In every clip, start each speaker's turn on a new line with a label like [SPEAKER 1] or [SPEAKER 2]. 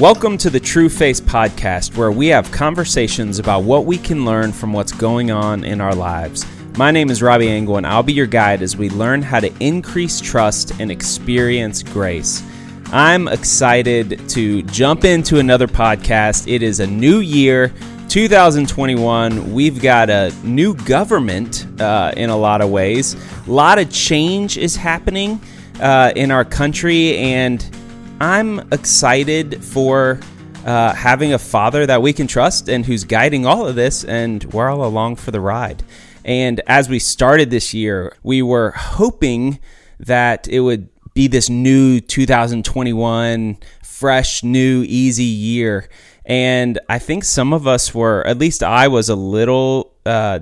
[SPEAKER 1] Welcome to the Trueface Podcast, where we have conversations about what we can learn from what's going on in our lives. My name is Robby Engel, and I'll be your guide as we learn how to increase trust and experience grace. I'm excited to jump into another podcast. It is a new year, 2021. We've got a new government uh, in a lot of ways. A lot of change is happening uh, in our country, and I'm excited for uh, having a father that we can trust and who's guiding all of this, and we're all along for the ride. And as we started this year, we were hoping that it would be this new 2021, fresh, new, easy year. And I think some of us were, at least I was a little uh,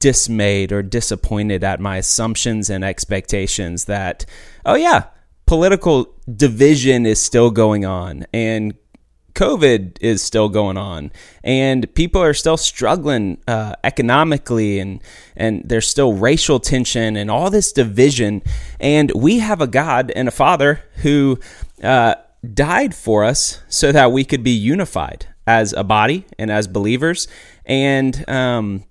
[SPEAKER 1] dismayed or disappointed at my assumptions and expectations that, oh, yeah, political division is still going on and COVID is still going on, and people are still struggling uh, economically, and and there's still racial tension and all this division. And we have a God and a Father who uh, died for us so that we could be unified as a body and as believers. And um,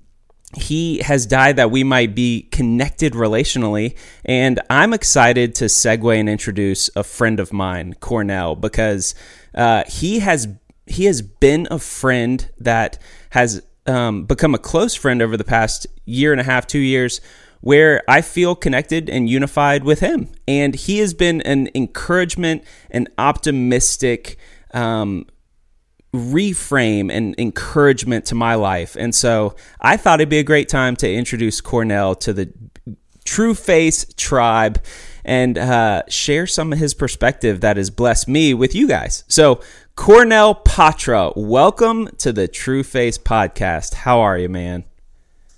[SPEAKER 1] he has died that we might be connected relationally. And I'm excited to segue and introduce a friend of mine, Cornel, because uh, he has he has been a friend that has um, become a close friend over the past year and a half, two years, where I feel connected and unified with him. And he has been an encouragement, an optimistic um, reframe and encouragement to my life. And so I thought it'd be a great time to introduce Cornel to the Trueface tribe and uh, share some of his perspective that has blessed me with you guys. So, Cornel Potra, welcome to the Trueface podcast. How are you, man?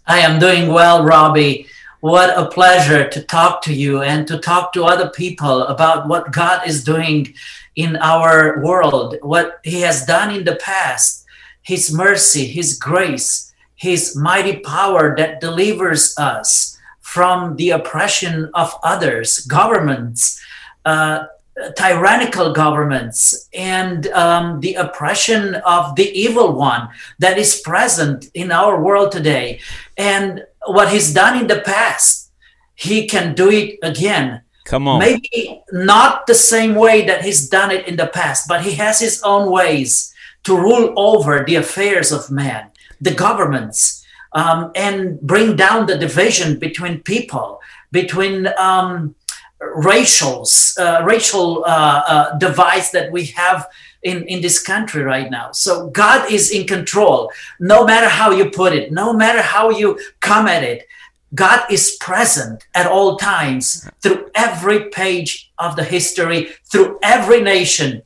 [SPEAKER 2] I am doing well, Robby. What a pleasure to talk to you and to talk to other people about what God is doing in our world, what He has done in the past, His mercy, His grace, His mighty power that delivers us from the oppression of others, governments, uh, tyrannical governments, and um, the oppression of the evil one that is present in our world today. And what He's done in the past, He can do it again
[SPEAKER 1] Come on.
[SPEAKER 2] Maybe not the same way that he's done it in the past, but he has his own ways to rule over the affairs of man, the governments, um, and bring down the division between people, between um, racials, uh, racial uh, uh, divides that we have in, in this country right now. So God is in control, no matter how you put it, no matter how you come at it. God is present at all times through every page of the history, through every nation,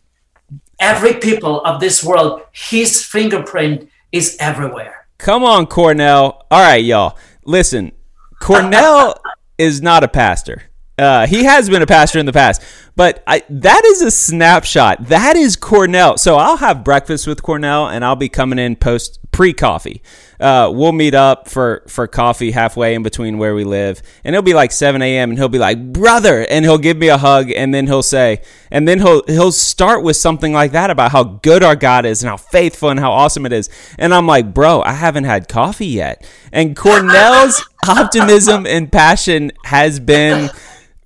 [SPEAKER 2] every people of this world. His fingerprint is everywhere.
[SPEAKER 1] Come on, Cornel. All right, y'all. Listen, Cornel is not a pastor. Uh, he has been a pastor in the past, but I, that is a snapshot. That is Cornel. So I'll have breakfast with Cornel, and I'll be coming in post pre coffee. Uh, we'll meet up for for coffee halfway in between where we live, and it'll be like 7 a.m. and he'll be like, "Brother," and he'll give me a hug, and then he'll say, and then he'll he'll start with something like that about how good our God is and how faithful and how awesome it is, and I'm like, "Bro, I haven't had coffee yet," and Cornel's optimism and passion has been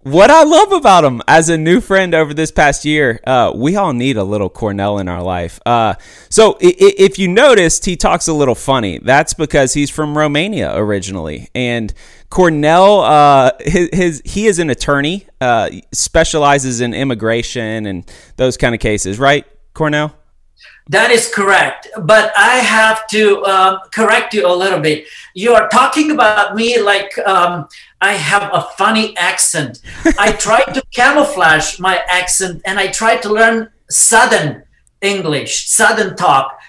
[SPEAKER 1] what I love about him as a new friend over this past year, uh, we all need a little Cornel in our life. Uh, so if you noticed, he talks a little funny. That's because he's from Romania originally, and Cornel, uh, his, his, he is an attorney, uh, specializes in immigration and those kind of cases, right, Cornel?
[SPEAKER 2] That is correct. But I have to um, correct you a little bit. You are talking about me like um, I have a funny accent. I tried to camouflage my accent and I tried to learn Southern English, Southern talk.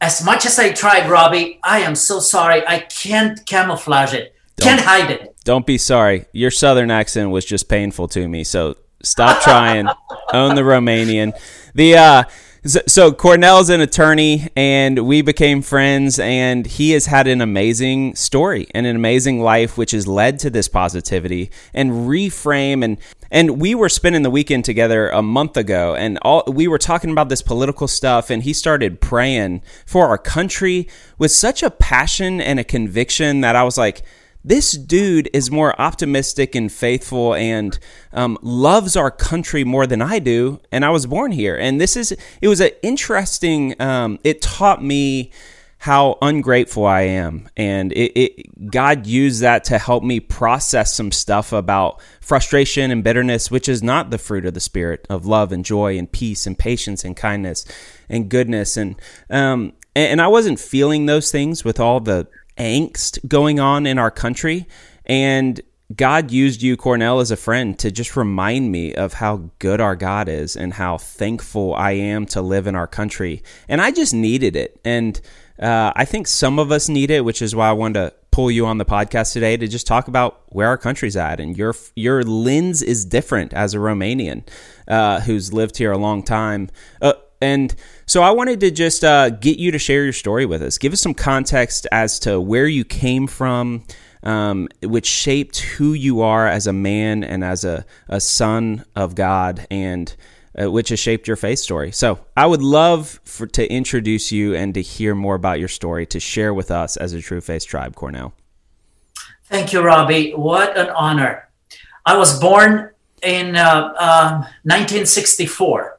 [SPEAKER 2] As much as I tried, Robby, I am so sorry. I can't camouflage it, don't, can't hide it.
[SPEAKER 1] Don't be sorry. Your Southern accent was just painful to me. So stop trying. Own the Romanian. The, uh, So, so Cornel's an attorney, and we became friends. And he has had an amazing story and an amazing life, which has led to this positivity and reframe. And and we were spending the weekend together a month ago, and all we were talking about this political stuff. And he started praying for our country with such a passion and a conviction that I was like this dude is more optimistic and faithful and um, loves our country more than I do. And I was born here. And this is, it was an interesting, um, it taught me how ungrateful I am. And it, it, God used that to help me process some stuff about frustration and bitterness, which is not the fruit of the Spirit of love and joy and peace and patience and kindness and goodness. And, um, and I wasn't feeling those things with all the angst going on in our country. And God used you, Cornel, as a friend to just remind me of how good our God is and how thankful I am to live in our country. And I just needed it. And uh, I think some of us need it, which is why I wanted to pull you on the podcast today to just talk about where our country's at. And your your lens is different as a Romanian uh, who's lived here a long time. Uh, and so I wanted to just uh, get you to share your story with us. Give us some context as to where you came from, um, which shaped who you are as a man and as a, a son of God, and uh, which has shaped your faith story. So I would love for, to introduce you and to hear more about your story to share with us as a Trueface Tribe, Cornel.
[SPEAKER 2] Thank you, Robby. What an honor. I was born in uh, uh, 1964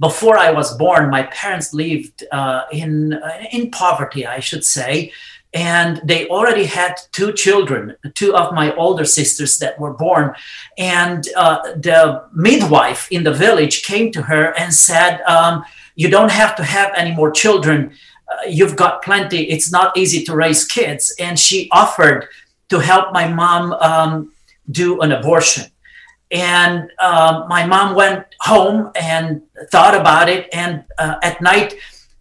[SPEAKER 2] before I was born, my parents lived uh, in uh, in poverty, I should say, and they already had two children, two of my older sisters that were born, and uh, the midwife in the village came to her and said, um, "You don't have to have any more children. Uh, you've got plenty. It's not easy to raise kids." And she offered to help my mom um, do an abortion and uh, my mom went home and thought about it. And uh, at night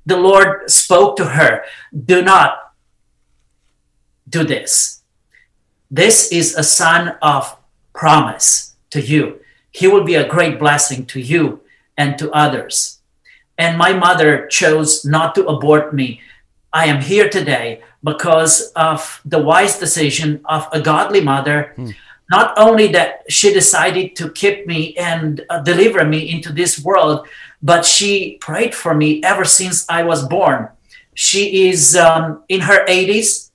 [SPEAKER 2] the lord spoke to her do not do this. This is a son of promise to you. He will be a great blessing to you and to others. And my mother chose not to abort me. I am here today because of the wise decision of a godly mother hmm not only that she decided to keep me and uh, deliver me into this world, but she prayed for me ever since I was born. She is um, in her 80s,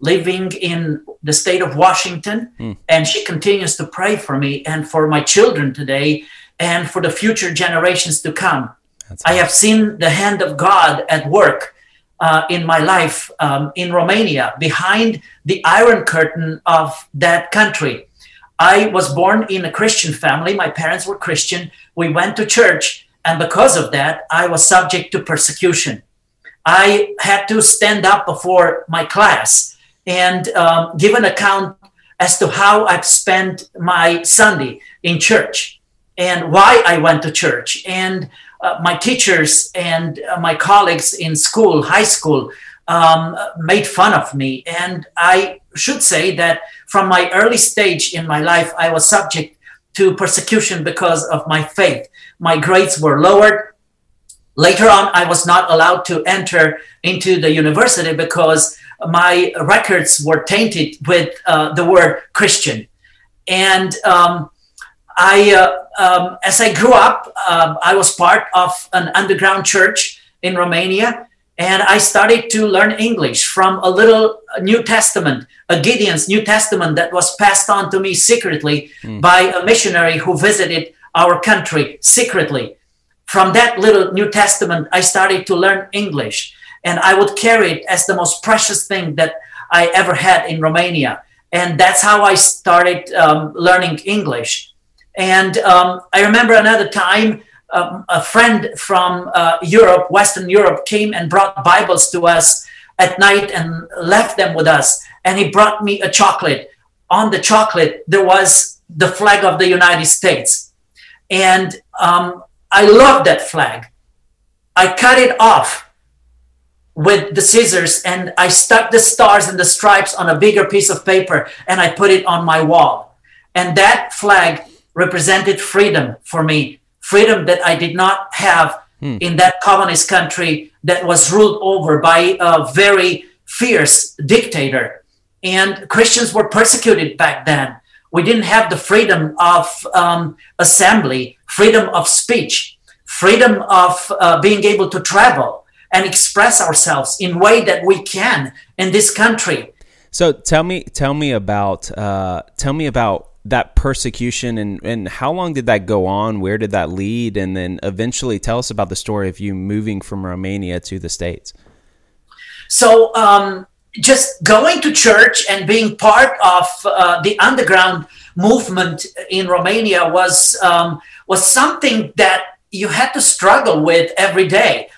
[SPEAKER 2] living in the state of Washington, mm. and she continues to pray for me and for my children today and for the future generations to come. That's I have seen the hand of God at work uh, in my life um, in Romania, behind the iron curtain of that country. I was born in a Christian family. My parents were Christian. We went to church, and because of that, I was subject to persecution. I had to stand up before my class and um, give an account as to how I've spent my Sunday in church and why I went to church. And uh, my teachers and uh, my colleagues in school, high school, um, made fun of me. And I should say that from my early stage in my life, I was subject to persecution because of my faith. My grades were lowered. Later on, I was not allowed to enter into the university because my records were tainted with uh, the word Christian. And um, I, uh, um, as I grew up, uh, I was part of an underground church in Romania, and I started to learn English from a little New Testament, a Gideon's New Testament that was passed on to me secretly mm. by a missionary who visited our country secretly. From that little New Testament, I started to learn English, and I would carry it as the most precious thing that I ever had in Romania. And that's how I started um, learning English. And um, I remember another time um, a friend from uh, Europe, Western Europe, came and brought Bibles to us at night and left them with us. And he brought me a chocolate. On the chocolate, there was the flag of the United States. And um, I loved that flag. I cut it off with the scissors and I stuck the stars and the stripes on a bigger piece of paper and I put it on my wall. And that flag represented freedom for me freedom that I did not have hmm. in that communist country that was ruled over by a very fierce dictator. And Christians were persecuted back then. We didn't have the freedom of um, assembly, freedom of speech, freedom of uh, being able to travel and express ourselves in way that we can in this country.
[SPEAKER 1] So tell me, tell me about, uh, tell me about that persecution and, and how long did that go on? Where did that lead? And then eventually tell us about the story of you moving from Romania to the States.
[SPEAKER 2] So, um, just going to church and being part of uh, the underground movement in Romania was um, was something that you had to struggle with every day.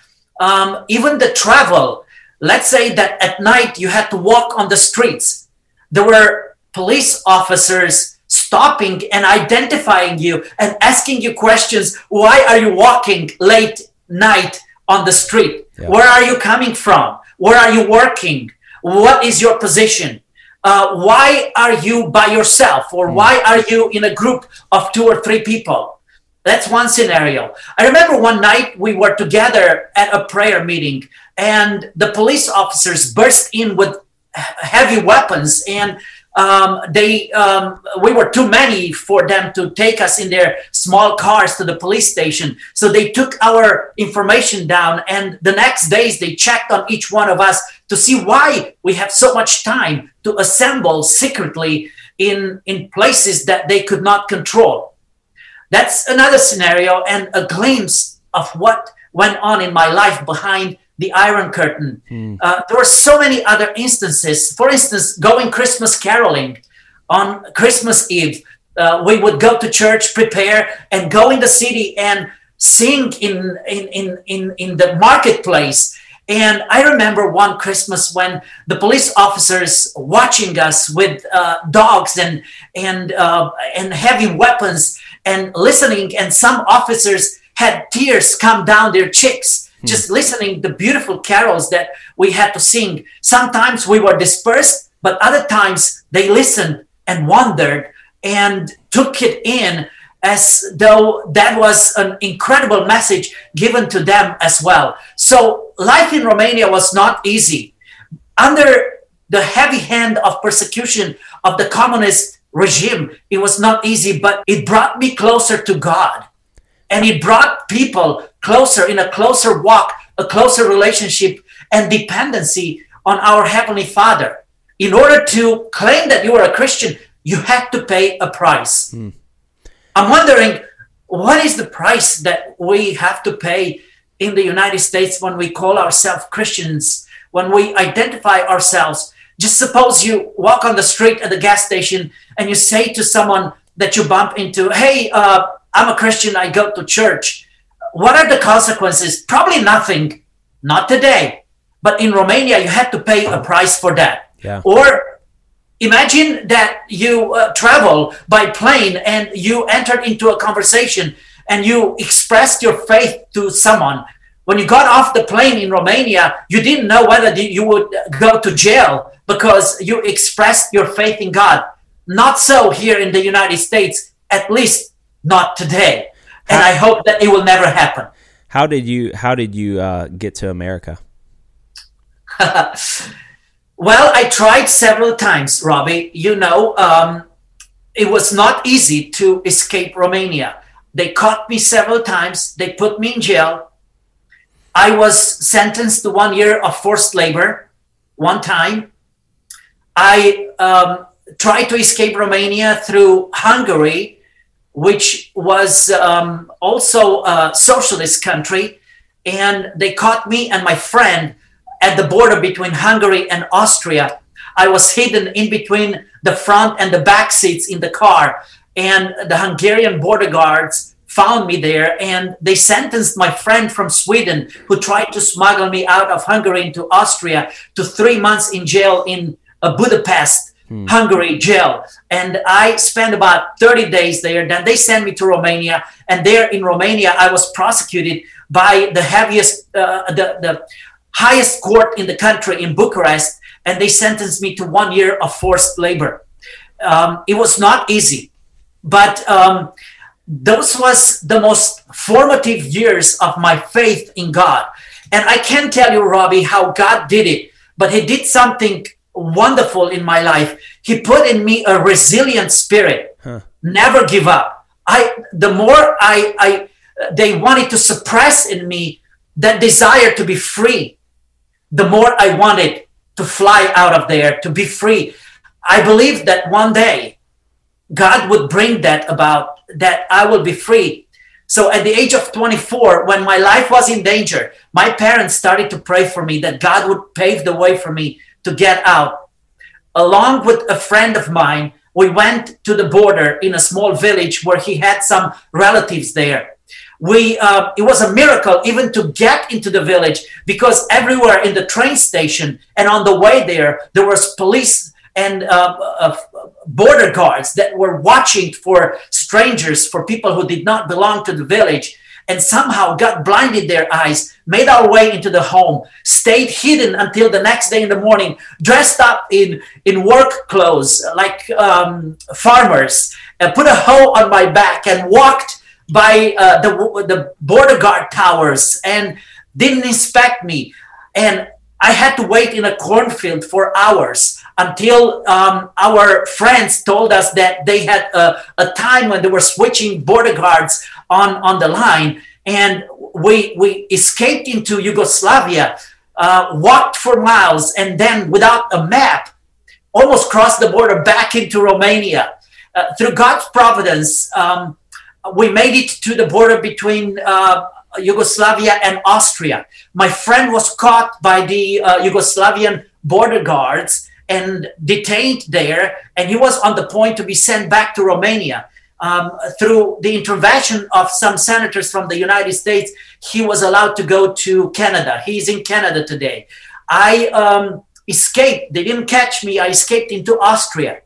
[SPEAKER 2] Um, even the travel. Let's say that at night you had to walk on the streets. There were police officers stopping and identifying you and asking you questions. Why are you walking late night on the street? Yeah. Where are you coming from? Where are you working? What is your position? Uh, why are you by yourself or mm. why are you in a group of two or three people? That's one scenario. I remember one night we were together at a prayer meeting and the police officers burst in with heavy weapons and um, they um, we were too many for them to take us in their small cars to the police station. So they took our information down and the next days they checked on each one of us to see why we have so much time to assemble secretly in in places that they could not control. That's another scenario and a glimpse of what went on in my life behind the Iron Curtain. Mm. Uh, there were so many other instances. For instance, going Christmas caroling on Christmas Eve. Uh, we would go to church, prepare, and go in the city and sing in, in, in, in, in the marketplace. And I remember one Christmas when the police officers watching us with uh, dogs and and uh, and heavy weapons and listening, and some officers had tears come down their cheeks. Hmm. just listening the beautiful carols that we had to sing. Sometimes we were dispersed, but other times they listened and wondered and took it in as though that was an incredible message given to them as well. So life in Romania was not easy. Under the heavy hand of persecution of the communist regime, it was not easy, but it brought me closer to God and it brought people closer in a closer walk, a closer relationship and dependency on our Heavenly Father. In order to claim that you are a Christian, you had to pay a price. Mm. I'm wondering what is the price that we have to pay in the United States when we call ourselves Christians, when we identify ourselves? Just suppose you walk on the street at the gas station and you say to someone that you bump into, Hey, uh, I'm a Christian, I go to church. What are the consequences? Probably nothing, not today. But in Romania, you had to pay a price for that.
[SPEAKER 1] Yeah.
[SPEAKER 2] Or imagine that you uh, travel by plane and you entered into a conversation and you expressed your faith to someone. When you got off the plane in Romania, you didn't know whether you would go to jail because you expressed your faith in God. Not so here in the United States, at least not today. And I hope that it will never happen.
[SPEAKER 1] How did you How did you uh, get to America?
[SPEAKER 2] well, I tried several times, Robby. You know, um, it was not easy to escape Romania. They caught me several times. They put me in jail. I was sentenced to one year of forced labor one time. I um, tried to escape Romania through Hungary which was um, also a socialist country. And they caught me and my friend at the border between Hungary and Austria. I was hidden in between the front and the back seats in the car. And the Hungarian border guards found me there and they sentenced my friend from Sweden who tried to smuggle me out of Hungary into Austria to three months in jail in uh, Budapest Hungary jail. And I spent about 30 days there. Then they sent me to Romania. And there in Romania, I was prosecuted by the heaviest, uh, the, the highest court in the country in Bucharest. And they sentenced me to one year of forced labor. Um, it was not easy. But um, those was the most formative years of my faith in God. And I can't tell you, Robby, how God did it, but He did something wonderful in my life. He put in me a resilient spirit, huh. never give up. I the more I I they wanted to suppress in me that desire to be free, the more I wanted to fly out of there, to be free. I believe that one day God would bring that about, that I will be free. So at the age of 24, when my life was in danger, my parents started to pray for me that God would pave the way for me to get out. Along with a friend of mine, we went to the border in a small village where he had some relatives there. We, uh, it was a miracle even to get into the village because everywhere in the train station and on the way there, there was police and uh, uh, border guards that were watching for strangers, for people who did not belong to the village, and somehow got blinded their eyes, made our way into the home, stayed hidden until the next day in the morning, dressed up in, in work clothes like um, farmers, and put a hoe on my back and walked by uh, the, the border guard towers and didn't inspect me. And I had to wait in a cornfield for hours until um, our friends told us that they had a, a, time when they were switching border guards on, on the line. And we, we escaped into Yugoslavia, uh, walked for miles, and then without a map, almost crossed the border back into Romania. Uh, through God's providence, um, we made it to the border between uh, Yugoslavia and Austria. My friend was caught by the uh, Yugoslavian border guards and detained there, and he was on the point to be sent back to Romania. Um, through the intervention of some senators from the United States, he was allowed to go to Canada. He's in Canada today. I um, escaped. They didn't catch me. I escaped into Austria.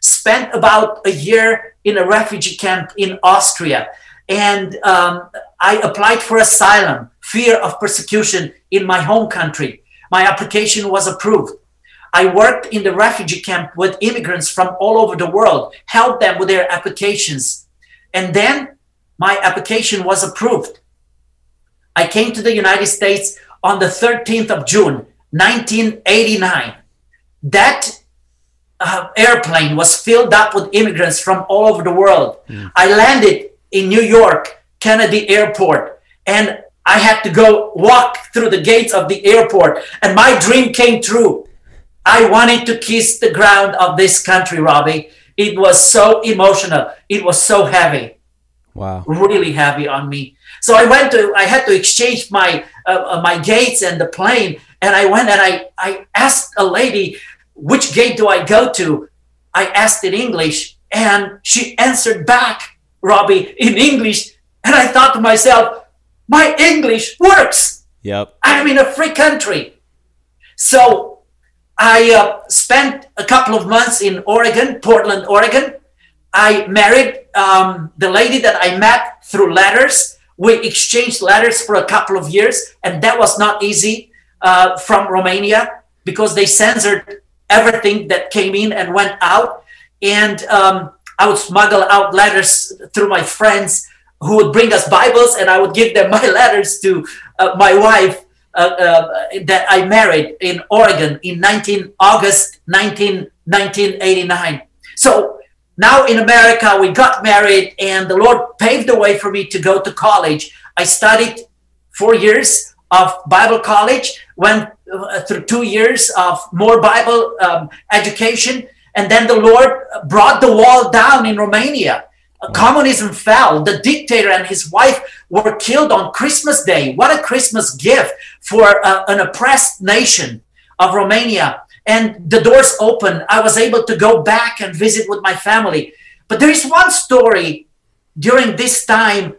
[SPEAKER 2] Spent about a year in a refugee camp in Austria and um, I applied for asylum, fear of persecution in my home country. My application was approved. I worked in the refugee camp with immigrants from all over the world, helped them with their applications. And then my application was approved. I came to the United States on the 13th of June, 1989. That uh, airplane was filled up with immigrants from all over the world. Mm. I landed in New York, Kennedy Airport, and I had to go walk through the gates of the airport, and my dream came true. I wanted to kiss the ground of this country, Robby. It was so emotional. It was so heavy.
[SPEAKER 1] Wow.
[SPEAKER 2] Really heavy on me. So I went to, I had to exchange my uh, uh my gates and the plane, and I went and I I asked a lady, which gate do I go to? I asked in English, and she answered back Robby, in English. And I thought to myself, my English works.
[SPEAKER 1] Yep.
[SPEAKER 2] I'm in a free country. So I uh, spent a couple of months in Oregon, Portland, Oregon. I married um, the lady that I met through letters. We exchanged letters for a couple of years, and that was not easy uh, from Romania because they censored everything that came in and went out. And um, I would smuggle out letters through my friends who would bring us Bibles, and I would give them my letters to uh, my wife that I married in Oregon in 19 August 19, 1989. So now in America, we got married, and the Lord paved the way for me to go to college. I studied four years of Bible college, went uh, through two years of more Bible um, education, and then the Lord brought the wall down in Romania. Communism fell. The dictator and his wife were killed on Christmas Day. What a Christmas gift for uh, an oppressed nation of Romania. And the doors opened. I was able to go back and visit with my family. But there is one story during this time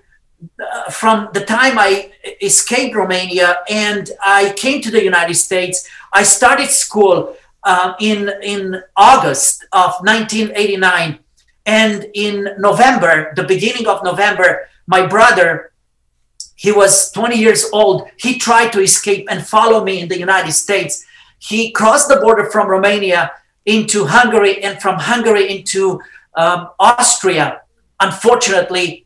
[SPEAKER 2] uh, from the time I escaped Romania and I came to the United States. I started school uh, in in August of 1989, and in November, the beginning of November, my brother, he was 20 years old. He tried to escape and follow me in the United States. He crossed the border from Romania into Hungary and from Hungary into um, Austria. Unfortunately,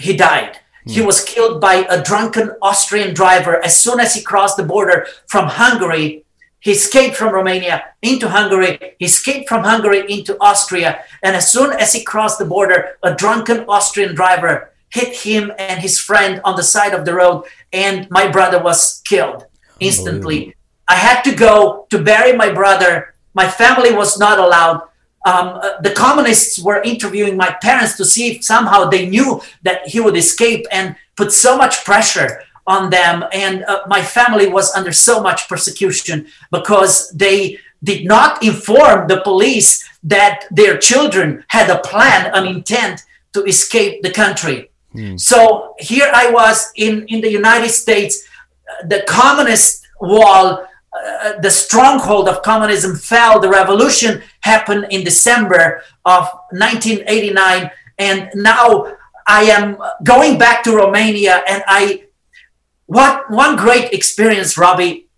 [SPEAKER 2] he died. He was killed by a drunken Austrian driver as soon as he crossed the border from Hungary. He escaped from Romania into Hungary. He escaped from Hungary into Austria. And as soon as he crossed the border, a drunken Austrian driver hit him and his friend on the side of the road. And my brother was killed instantly. I had to go to bury my brother. My family was not allowed um, uh, the communists were interviewing my parents to see if somehow they knew that he would escape and put so much pressure on them. And uh, my family was under so much persecution because they did not inform the police that their children had a plan, an intent to escape the country. Hmm. So here I was in, in the United States, uh, the communist wall uh, the stronghold of communism fell. The revolution happened in December of 1989, and now I am going back to Romania. And I, what one great experience, Robby.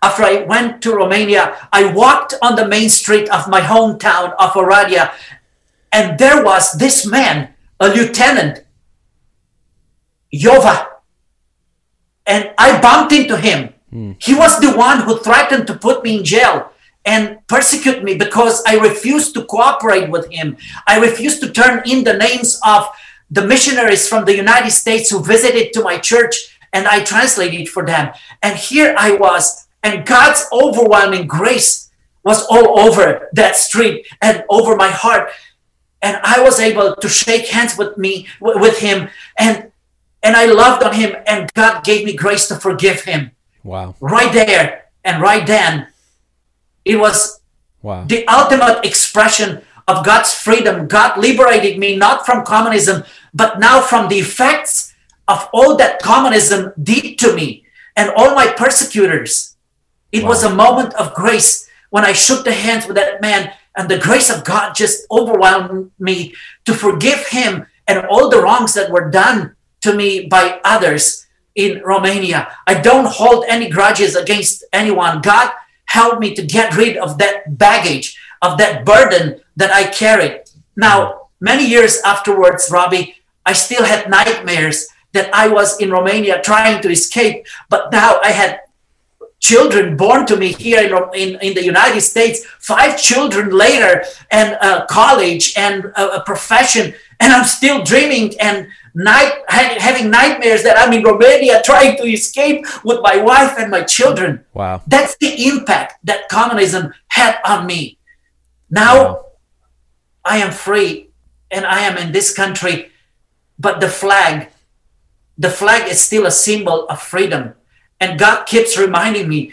[SPEAKER 2] After I went to Romania, I walked on the main street of my hometown of Oradea, and there was this man, a lieutenant, Jova, and I bumped into him Mm. He was the one who threatened to put me in jail and persecute me because I refused to cooperate with him. I refused to turn in the names of the missionaries from the United States who visited to my church and I translated for them. And here I was, and God's overwhelming grace was all over that street and over my heart. And I was able to shake hands with me, with him, and and I loved on him, and God gave me grace to forgive him.
[SPEAKER 1] Wow.
[SPEAKER 2] Right there and right then, it was wow. the ultimate expression of God's freedom. God liberated me not from communism, but now from the effects of all that communism did to me and all my persecutors. It wow. was a moment of grace when I shook the hands with that man, and the grace of God just overwhelmed me to forgive him and all the wrongs that were done to me by others in Romania. I don't hold any grudges against anyone. God helped me to get rid of that baggage, of that burden that I carried. Now, many years afterwards, Robby, I still had nightmares that I was in Romania trying to escape, but now I had children born to me here in, in, in the United States, five children later, and a college and a, a profession, and I'm still dreaming and night having nightmares that I'm in Romania trying to escape with my wife and my children.
[SPEAKER 1] Wow.
[SPEAKER 2] That's the impact that communism had on me. Now wow. I am free and I am in this country, but the flag, the flag is still a symbol of freedom. And God keeps reminding me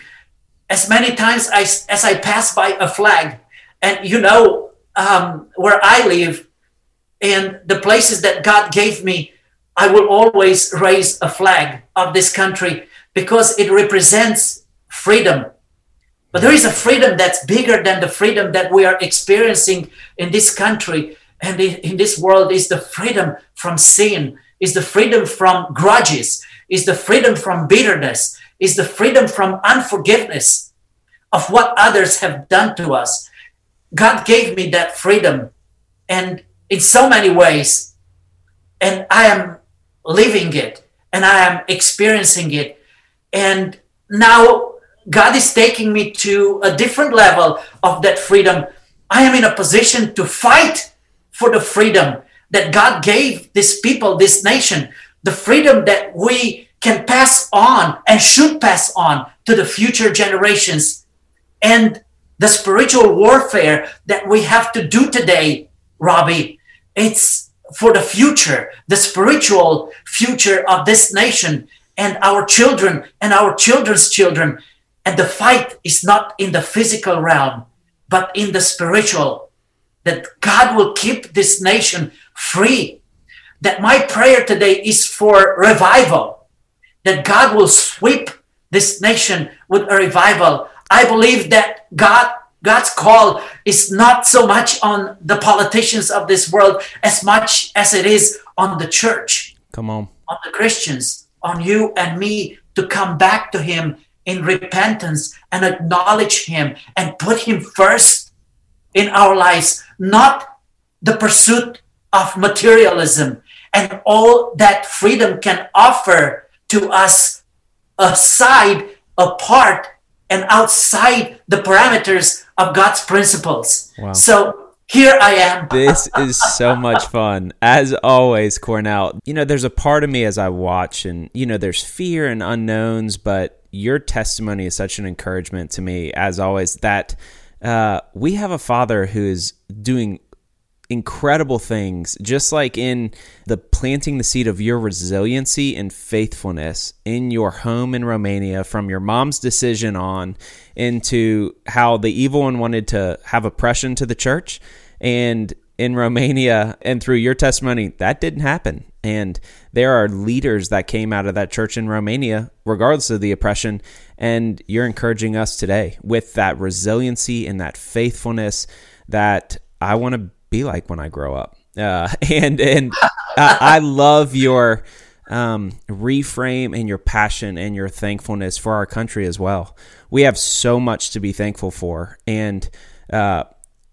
[SPEAKER 2] as many times as, as I pass by a flag, and you know, um, where I live and the places that God gave me, I will always raise a flag of this country because it represents freedom. But there is a freedom that's bigger than the freedom that we are experiencing in this country and in this world is the freedom from sin, is the freedom from grudges, is the freedom from bitterness, is the freedom from unforgiveness of what others have done to us. God gave me that freedom and in so many ways and I am living it and I am experiencing it. And now God is taking me to a different level of that freedom. I am in a position to fight for the freedom that God gave this people, this nation, the freedom that we can pass on and should pass on to the future generations. And the spiritual warfare that we have to do today, Robby, it's for the future, the spiritual future of this nation and our children and our children's children. And the fight is not in the physical realm, but in the spiritual. That God will keep this nation free. That my prayer today is for revival. That God will sweep this nation with a revival. I believe that God God's call is not so much on the politicians of this world as much as it is on the church.
[SPEAKER 1] Come on.
[SPEAKER 2] On the Christians, on you and me to come back to Him in repentance and acknowledge Him and put Him first in our lives, not the pursuit of materialism and all that freedom can offer to us aside, apart, and outside the parameters of God's principles. Wow. So here I am.
[SPEAKER 1] this is so much fun. As always, Cornel. You know, there's a part of me as I watch, and, you know, there's fear and unknowns, but your testimony is such an encouragement to me, as always, that uh, we have a father who is doing incredible things, just like in the planting the seed of your resiliency and faithfulness in your home in Romania from your mom's decision on into how the evil one wanted to have oppression to the church. And in Romania and through your testimony, that didn't happen. And there are leaders that came out of that church in Romania, regardless of the oppression. And you're encouraging us today with that resiliency and that faithfulness that I want to be like when I grow up. Uh, and and I, I love your um, reframe and your passion and your thankfulness for our country as well. We have so much to be thankful for. And uh,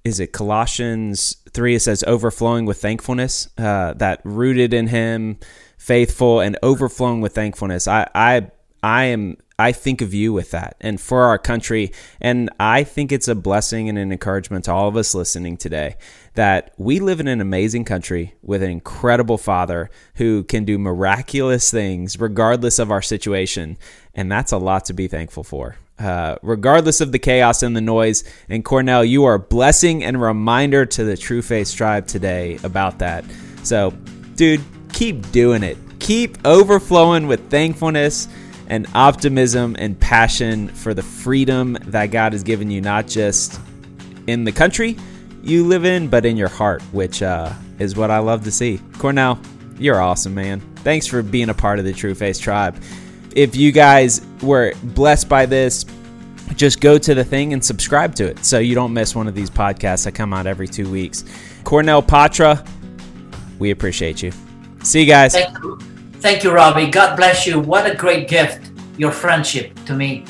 [SPEAKER 1] is it Colossians 3? It says, overflowing with thankfulness, uh, that rooted in Him, faithful, and overflowing with thankfulness. I, I, I am I think of you with that and for our country. And I think it's a blessing and an encouragement to all of us listening today that we live in an amazing country with an incredible father who can do miraculous things regardless of our situation. And that's a lot to be thankful for. Uh, regardless of the chaos and the noise. And Cornel, you are a blessing and reminder to the Trueface tribe today about that. So, dude, keep doing it. Keep overflowing with thankfulness and optimism and passion for the freedom that God has given you, not just in the country you live in, but in your heart, which uh, is what I love to see. Cornel, you're awesome, man. Thanks for being a part of the Trueface Tribe. If you guys were blessed by this, just go to the thing and subscribe to it so you don't miss one of these podcasts that come out every two weeks. Cornel Potra, we appreciate you. See you guys.
[SPEAKER 2] Thank you. Robby. God bless you. What a great gift, your friendship to me.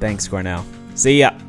[SPEAKER 1] Thanks, Cornel. See ya.